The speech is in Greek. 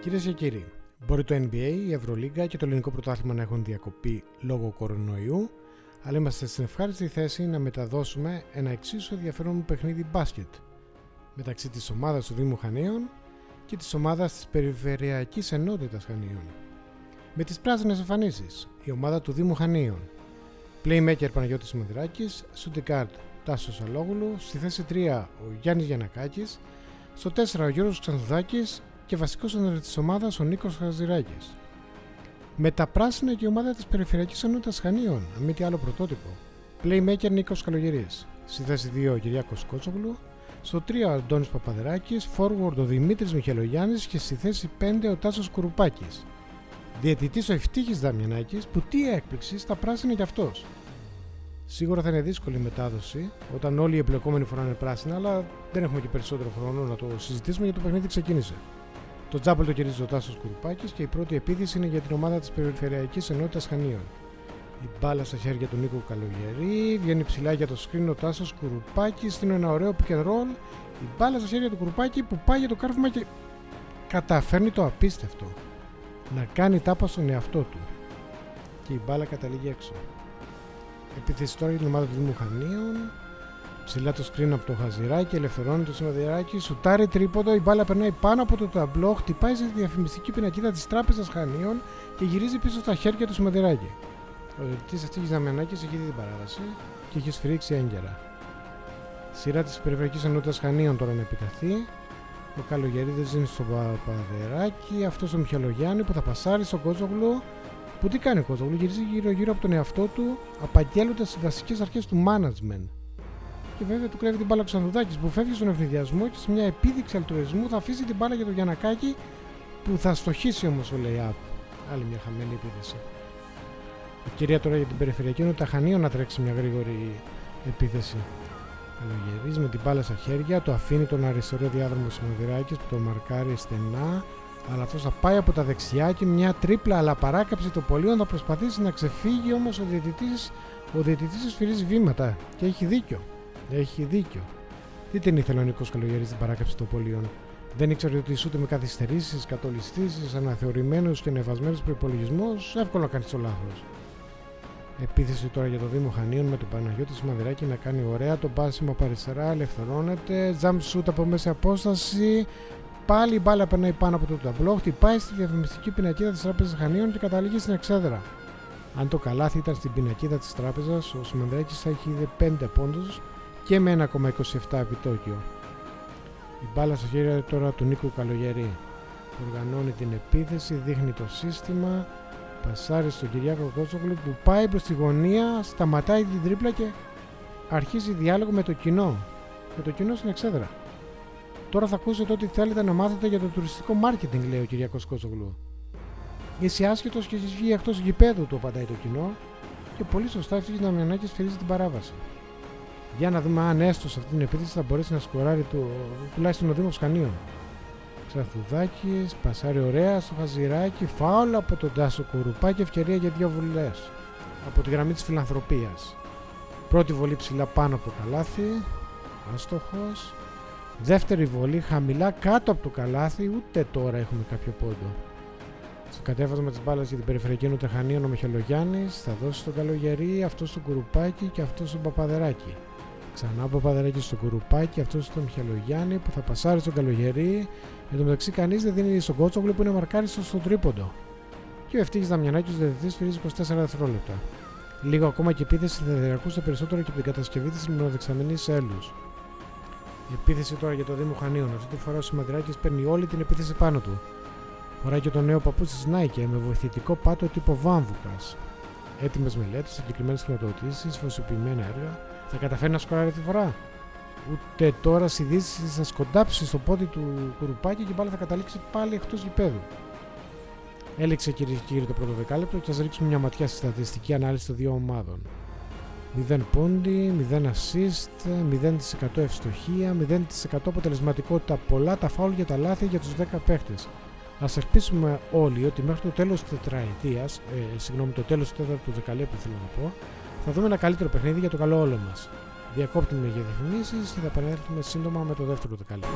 Κυρίες και κύριοι, μπορεί το NBA, η Ευρωλίγκα και το ελληνικό πρωτάθλημα να έχουν διακοπεί λόγω κορονοϊού, αλλά είμαστε στην ευχάριστη θέση να μεταδώσουμε ένα εξίσου ενδιαφέρον παιχνίδι μπάσκετ μεταξύ της ομάδας του Δήμου Χανίων και της ομάδας της Περιφερειακής Ενότητας Χανίων. Με τις πράσινες εμφανίσεις, η ομάδα του Δήμου Χανίων. Playmaker Παναγιώτης Μαδράκης, Σουντικάρτ Τάσος Αλόγουλου, στη θέση 3 ο Γιάννης Γιανακάκης, στο 4 ο Γιώργος Ξανθουδάκης και βασικός όνειρος της ομάδας ο Νίκος Χαζηράκης. Με τα πράσινα και η ομάδα της Περιφερειακής Ενότητας Χανίων, με τι άλλο πρωτότυπο. Playmaker Νίκος Καλογερής, στη θέση 2 ο Κυριάκος Κότσογλου, στο 3 ο Αντώνης Παπαδεράκης, forward ο Δημήτρης Μιχελογιάννης και στη θέση 5 ο Τάσος Κουρουπάκης. Διαιτητής ο Ευτύχης Δαμιανάκης που τι έκπληξη στα πράσινα κι αυτός. Σίγουρα θα είναι δύσκολη η μετάδοση όταν όλοι οι εμπλεκόμενοι φοράνε πράσινα, αλλά δεν έχουμε και περισσότερο χρόνο να το συζητήσουμε γιατί το παιχνίδι ξεκίνησε. Το τζάμπολ το κερδίζει ο Τάσος Κουρουπάκης και η πρώτη επίθεση είναι για την ομάδα της Περιφερειακής Ενότητας Χανίων. Η μπάλα στα χέρια του Νίκου Καλογερή, βγαίνει ψηλά για το σκριν ο Τάσος Κουρουπάκης, είναι ένα ωραίο pick and roll. Η μπάλα στα χέρια του Κουρουπάκη που πάει για το κάρφωμα και καταφέρνει το απίστευτο. Να κάνει τάπα στον εαυτό του. Και η μπάλα καταλήγει έξω. Επίθεση τώρα για την ομάδα του Δήμου Χανίων. Ψηλά το screen από το χαζιράκι, ελευθερώνει το σημαδιράκι, σουτάρει τρίποδο, η μπάλα περνάει πάνω από το ταμπλό, χτυπάει στη διαφημιστική πινακίδα της Τράπεζας Χανίων και γυρίζει πίσω στα χέρια του σημαδιράκι. Ο διαιτητής αυτής Ζαμιανάκη έχει δει την παράδοση και έχει σφυρίξει έγκαιρα. Σειρά της Περιφερειακής Ενότητας Χανίων τώρα να επιταθεί. Ο Καλογερίδης είναι στο παδεράκι, αυτός ο Μιχαλογιάννη που θα πασάρει στον Κόζογλου. Που τι κάνει ο Κόζογλου, γυρίζει γύρω-γύρω από τον εαυτό του, απαγγέλλοντας τις βασικές αρχές του management και βέβαια του κλέβει την μπάλα ο Ξανθουδάκη που φεύγει στον ευνηδιασμό και σε μια επίδειξη αλτρουισμού θα αφήσει την μπάλα για τον Γιανακάκη που θα στοχίσει όμως ο Λεϊάπ. Άλλη μια χαμένη επίθεση. Ευκαιρία τώρα για την περιφερειακή είναι ο Ταχανίο να τρέξει μια γρήγορη επίθεση. Καλογερή με την μπάλα στα χέρια, το αφήνει τον αριστερό διάδρομο Σιμωδηράκη που το μαρκάρει στενά. Αλλά αυτός θα πάει από τα δεξιά και μια τρίπλα αλλά παράκαψη το πολίων θα προσπαθήσει να ξεφύγει όμως ο διαιτητής. Ο διαιτητής σφυρίζει βήματα και έχει δίκιο. Έχει δίκιο. Τι την ήθελε ο Νικό Καλογερής στην παράκαψη των πολίων; Δεν ήξερε ότι ισούται με καθυστερήσεις, κατολιστήσει, αναθεωρημένου και νευασμένου προπολογισμού. Εύκολο να κάνει το λάθος. Επίθεση τώρα για το Δήμο Χανίων με τον Παναγιώτη Σμαδράκη να κάνει ωραία το πάσιμο από αριστερά, ελευθερώνεται. Τζαμπ σούτ από μέση απόσταση. Πάλι η μπάλα περνάει πάνω από το ταμπλό, χτυπάει στη διαφημιστική πινακίδα της Τράπεζας Χανίων και καταλήγει στην εξέδρα. Αν το καλάθι ήταν στην πινακίδα της Τράπεζας, ο Σμαδράκη θα έχει 5 πόντους και με 1,27 επιτόκιο. Η μπάλα στα χέρια τώρα του Νίκου Καλογερή. Οργανώνει την επίθεση, δείχνει το σύστημα, πασάρει στον Κυριάκο Κότσογλου που πάει προς τη γωνία, σταματάει την τρίπλα και αρχίζει διάλογο με το κοινό. Με το κοινό στην εξέδρα. Τώρα θα ακούσετε ό,τι θέλετε να μάθετε για το τουριστικό μάρκετινγκ, λέει ο Κυριακός Κότσογλου. Είσαι άσχετο και εσύ βγει εκτό γηπέδου, το απαντάει το κοινό. Και πολύ σωστά ευτυχή να μοιονάκι σφυρίζει την παράβαση για να δούμε αν έστω σε αυτή την επίθεση θα μπορέσει να σκοράρει το, τουλάχιστον ο Δήμο Χανίων. Ξαφουδάκης, πασάρει ωραία στο χαζιράκι, φάουλ από τον Τάσο Κουρουπάκη, ευκαιρία για δύο βουλές από τη γραμμή της φιλανθρωπίας. Πρώτη βολή ψηλά πάνω από το καλάθι, άστοχος. Δεύτερη βολή χαμηλά κάτω από το καλάθι, ούτε τώρα έχουμε κάποιο πόντο. Στο κατέβασμα τη μπάλα για την περιφερειακή ενότητα Χανίων ο Μιχελογιάννη θα δώσει τον καλογερή, αυτός στο κουρουπάκι και αυτός στον παπαδεράκι. Ξανά από Παδεράκη στο κουρουπάκι, αυτός στον Μιχαλογιάννη που θα πασάρει στον Καλογερή. Εν τω μεταξύ, κανείς δεν δίνει στον Κότσογλου που είναι μαρκάριστο στο τρίποντο. Και ο Ευτύχης Δαμιανάκης, ο διαιτητής, φυρίζει 24 δευτερόλεπτα. Λίγο ακόμα και η επίθεση θα διακούστε περισσότερο και από την κατασκευή της μονοδεξαμενή έλου. Η επίθεση τώρα για το Δήμο Χανίων. Αυτή τη φορά ο Σιμαδράκη παίρνει όλη την επίθεση πάνω του. Φοράει και το νέο παππούτσι της Νάικε με βοηθητικό πάτο τύπο βάμβουκας. Έτοιμες μελέτες, συγκεκριμένες χρηματοδοτήσεις, φωσιοποιημένα έργα, θα καταφέρει να σκοράρει τη φορά. Ούτε τώρα ειδήσεις θα σκοντάψει στο πόδι του κουρουπάκι και πάλι θα καταλήξει πάλι εκτός γηπέδου. Έληξε κύριε και κύριοι το πρώτο δεκάλεπτο και ας ρίξουμε μια ματιά στη στατιστική ανάλυση των δύο ομάδων. 0 πόντι, 0 assist, 0% ευστοχία, 0% αποτελεσματικότητα. Πολλά τα φάουλ για τα λάθη για τους 10 παίχτες. Α ελπίσουμε όλοι ότι μέχρι το τέλος της τετραετίας, ε, συγγνώμη, το τέλος του τέταρτου δεκαλέπτου θέλω να πω, Θα δούμε ένα καλύτερο παιχνίδι για το καλό όλο μας. Διακόπτουμε για διαφημίσεις και θα επανέλθουμε σύντομα με το δεύτερο δεκάλεπτο.